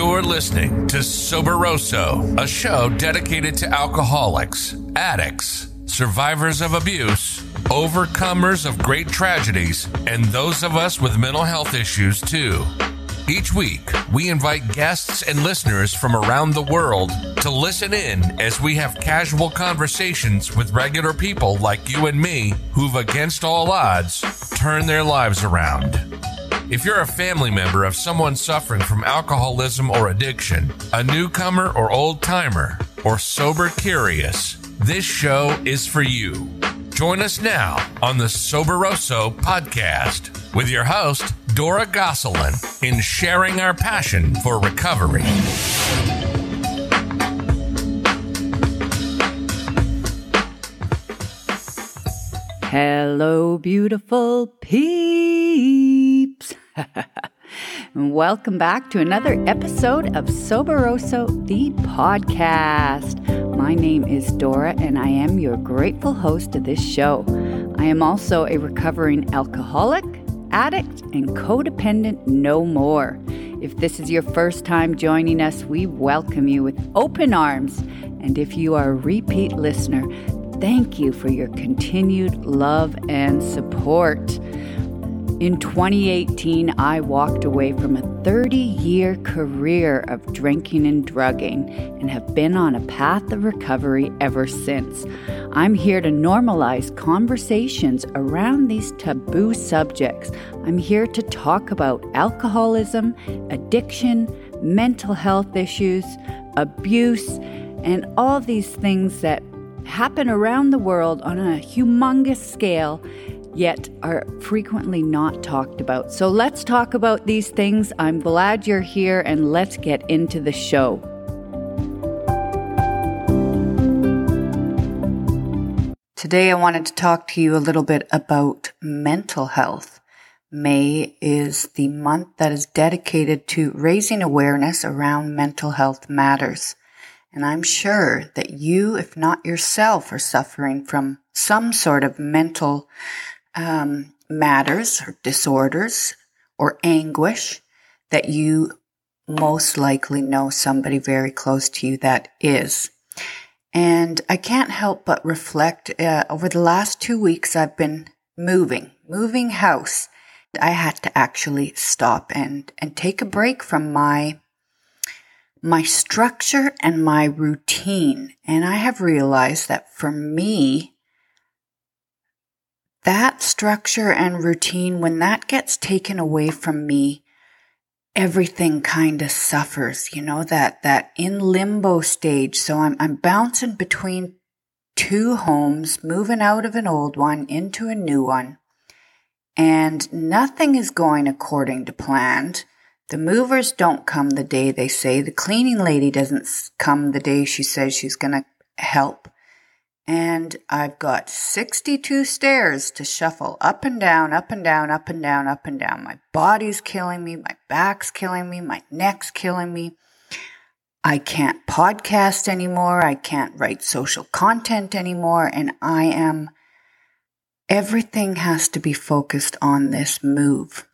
You're listening to Soberoso, a show dedicated to alcoholics, addicts, survivors of abuse, overcomers of great tragedies, and those of us with mental health issues too. Each week, we invite guests and listeners from around the world to listen in as we have casual conversations with regular people like you and me who've, against all odds, turned their lives around. If you're a family member of someone suffering from alcoholism or addiction, a newcomer or old timer, or sober curious, this show is for you. Join us now on the Soberoso podcast with your host, Dora Gosselin, in sharing our passion for recovery. Hello, beautiful peeps. Welcome back to another episode of Soberoso, the podcast. My name is Dora, and I am your grateful host of this show. I am also a recovering alcoholic, addict, and codependent no more. If this is your first time joining us, we welcome you with open arms. And if you are a repeat listener, thank you for your continued love and support. In 2018, I walked away from a 30 year career of drinking and drugging and have been on a path of recovery ever since. I'm here to normalize conversations around these taboo subjects. I'm here to talk about alcoholism, addiction, mental health issues, abuse, and all these things that happen around the world on a humongous scale yet are frequently not talked about. So let's talk about these things. I'm glad you're here and let's get into the show. Today, I wanted to talk to you a little bit about mental health. May is the month that is dedicated to raising awareness around mental health matters. And I'm sure that you, if not yourself, are suffering from some sort of mental um, matters or disorders or anguish that you most likely know somebody very close to you that is. And I can't help but reflect uh, over the last two weeks, I've been moving, moving house. I had to actually stop and, and take a break from my my structure and my routine. And I have realized that for me, that structure and routine, when that gets taken away from me, everything kind of suffers, you know, that, that in limbo stage. So I'm, I'm bouncing between two homes, moving out of an old one into a new one. And nothing is going according to plan. The movers don't come the day they say. The cleaning lady doesn't come the day she says she's going to help and I've got 62 stairs to shuffle up and down, up and down, up and down, up and down. My body's killing me, my back's killing me, my neck's killing me. I can't podcast anymore, I can't write social content anymore, and I am everything has to be focused on this move.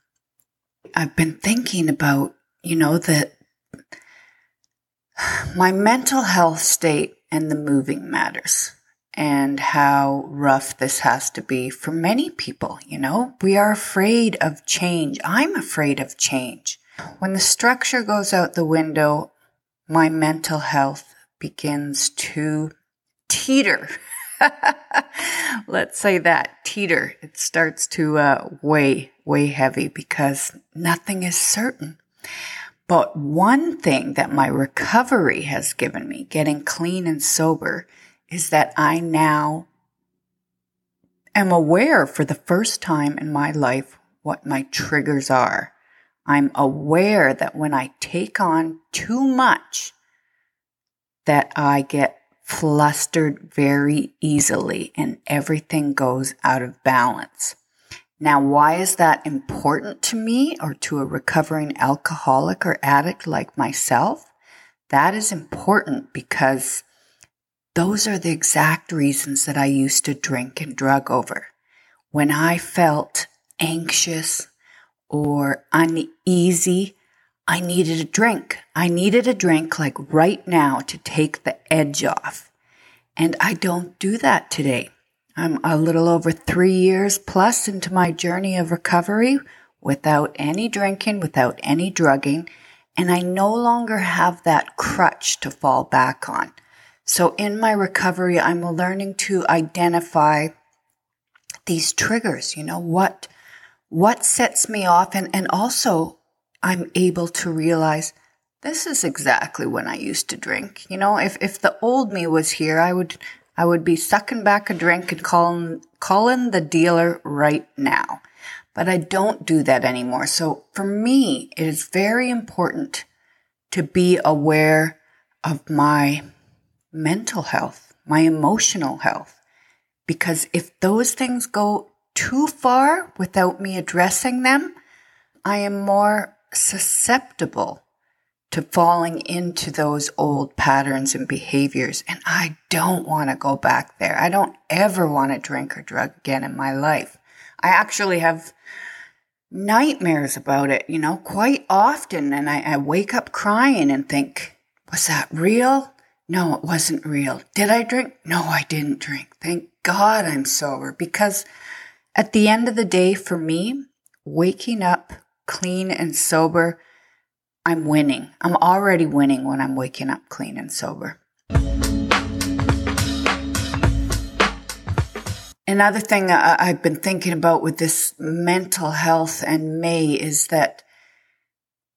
I've been thinking about, you know, that my mental health state and the moving matters and how rough this has to be for many people. You know, we are afraid of change. I'm afraid of change. When the structure goes out the window, my mental health begins to teeter. Let's say that teeter. It starts to uh, weigh, weigh heavy because nothing is certain. But one thing that my recovery has given me, getting clean and sober, is that I now am aware for the first time in my life what my triggers are. I'm aware that when I take on too much, that I get flustered very easily and everything goes out of balance. Now, why is that important to me or to a recovering alcoholic or addict like myself? That is important because those are the exact reasons that I used to drink and drug over. When I felt anxious or uneasy, I needed a drink. I needed a drink like right now to take the edge off. And I don't do that today. I'm a little over three years plus into my journey of recovery without any drinking, without any drugging, and I no longer have that crutch to fall back on. So in my recovery, I'm learning to identify these triggers, you know, what, what sets me off. And, and also I'm able to realize this is exactly when I used to drink. You know, if, if the old me was here, I would, I would be sucking back a drink and calling, calling the dealer right now. But I don't do that anymore. So for me, it is very important to be aware of my mental health, my emotional health. Because if those things go too far without me addressing them, I am more susceptible to falling into those old patterns and behaviors. And I don't want to go back there. I don't ever want to drink or drug again in my life. I actually have nightmares about it, you know, quite often. And I, I wake up crying and think, was that real? No, it wasn't real. Did I drink? No, I didn't drink. Thank God I'm sober because at the end of the day, for me, waking up clean and sober, I'm winning. I'm already winning when I'm waking up clean and sober. Another thing I've been thinking about with this mental health and May is that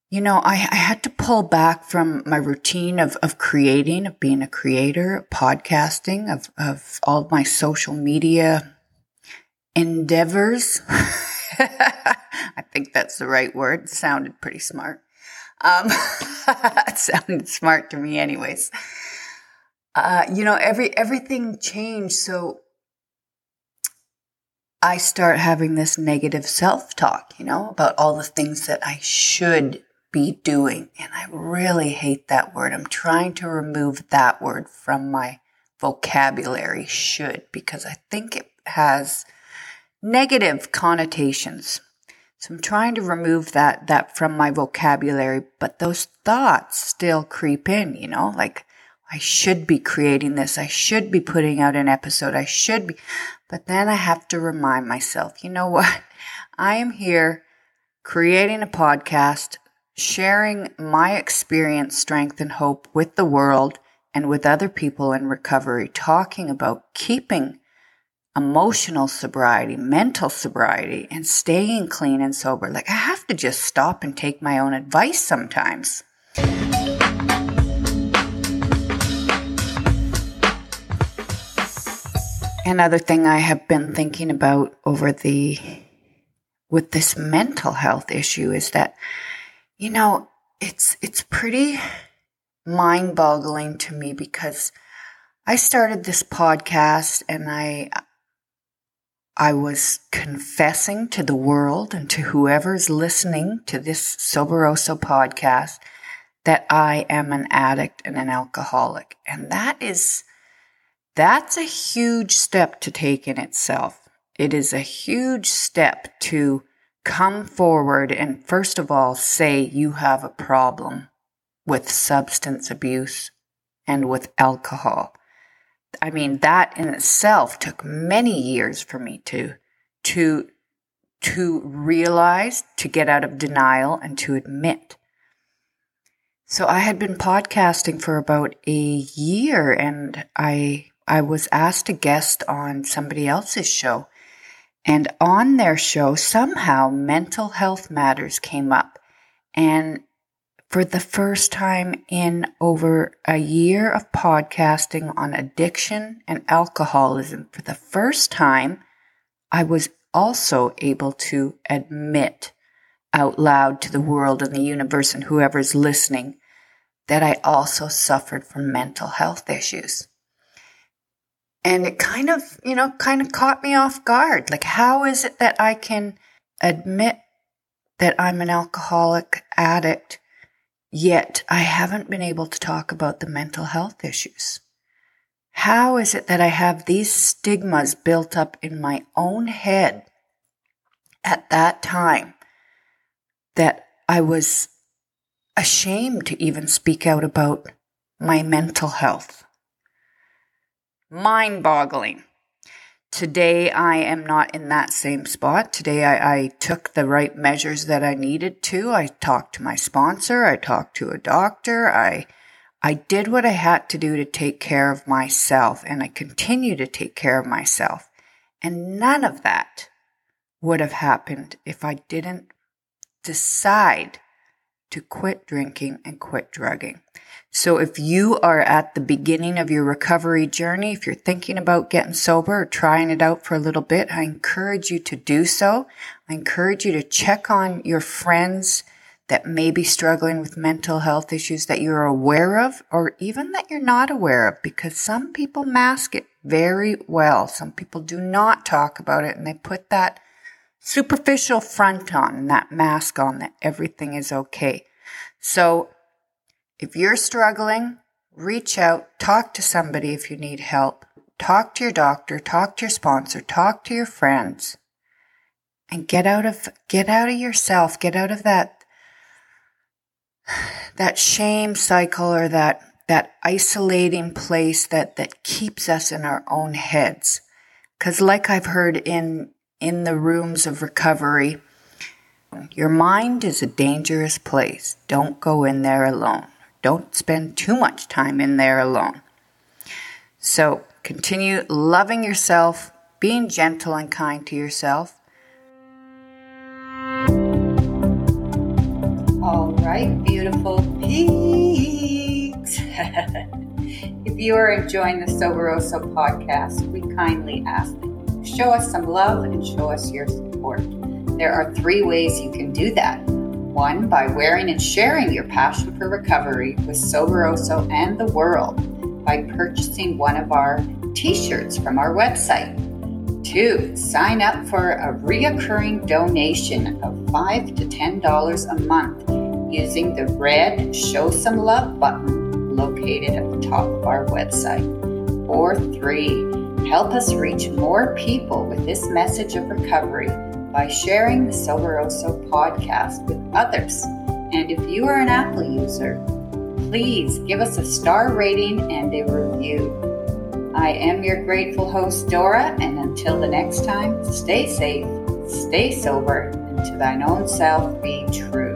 you know, I, I, had to pull back from my routine of, of creating, of being a creator, podcasting, of, of all of my social media endeavors. I think that's the right word. It sounded pretty smart. Um, it sounded smart to me anyways. Uh, you know, every, everything changed. So I start having this negative self talk, you know, about all the things that I should be doing. And I really hate that word. I'm trying to remove that word from my vocabulary, should, because I think it has negative connotations. So I'm trying to remove that, that from my vocabulary, but those thoughts still creep in, you know, like I should be creating this. I should be putting out an episode. I should be, but then I have to remind myself, you know what? I am here creating a podcast sharing my experience, strength, and hope with the world and with other people in recovery, talking about keeping emotional sobriety, mental sobriety, and staying clean and sober. Like, I have to just stop and take my own advice sometimes. Another thing I have been thinking about over the with this mental health issue is that you know, it's it's pretty mind-boggling to me because I started this podcast and I I was confessing to the world and to whoever's listening to this Soberoso podcast that I am an addict and an alcoholic. And that is that's a huge step to take in itself. It is a huge step to come forward and first of all say you have a problem with substance abuse and with alcohol. I mean, that in itself took many years for me to, to, to realize, to get out of denial and to admit. So I had been podcasting for about a year and I, I was asked to guest on somebody else's show and on their show, somehow mental health matters came up. And for the first time in over a year of podcasting on addiction and alcoholism, for the first time, I was also able to admit out loud to the world and the universe and whoever's listening that I also suffered from mental health issues. And it kind of, you know, kind of caught me off guard. Like, how is it that I can admit that I'm an alcoholic addict, yet I haven't been able to talk about the mental health issues? How is it that I have these stigmas built up in my own head at that time that I was ashamed to even speak out about my mental health. Mind boggling. Today, I am not in that same spot. Today, I, I, took the right measures that I needed to. I talked to my sponsor. I talked to a doctor. I, I did what I had to do to take care of myself, and I continue to take care of myself. And none of that would have happened if I didn't decide to quit drinking and quit drugging. So if you are at the beginning of your recovery journey, if you're thinking about getting sober or trying it out for a little bit, I encourage you to do so. I encourage you to check on your friends that may be struggling with mental health issues that you're aware of or even that you're not aware of because some people mask it very well. Some people do not talk about it and they put that superficial front on that mask on that everything is okay. So if you're struggling, reach out, talk to somebody if you need help. Talk to your doctor, talk to your sponsor, talk to your friends. And get out of get out of yourself, get out of that that shame cycle or that that isolating place that that keeps us in our own heads. Cuz like I've heard in in the rooms of recovery, your mind is a dangerous place. Don't go in there alone. Don't spend too much time in there alone. So continue loving yourself, being gentle and kind to yourself. All right, beautiful peeps. if you are enjoying the Soberoso podcast, we kindly ask that show us some love and show us your support. There are three ways you can do that. One, by wearing and sharing your passion for recovery with Soberoso and the world by purchasing one of our t shirts from our website. Two, sign up for a reoccurring donation of 5 to $10 a month using the red Show Some Love button located at the top of our website. Or three, help us reach more people with this message of recovery by sharing the Soberoso podcast with others. And if you are an Apple user, please give us a star rating and a review. I am your grateful host, Dora, and until the next time, stay safe, stay sober, and to thine own self be true.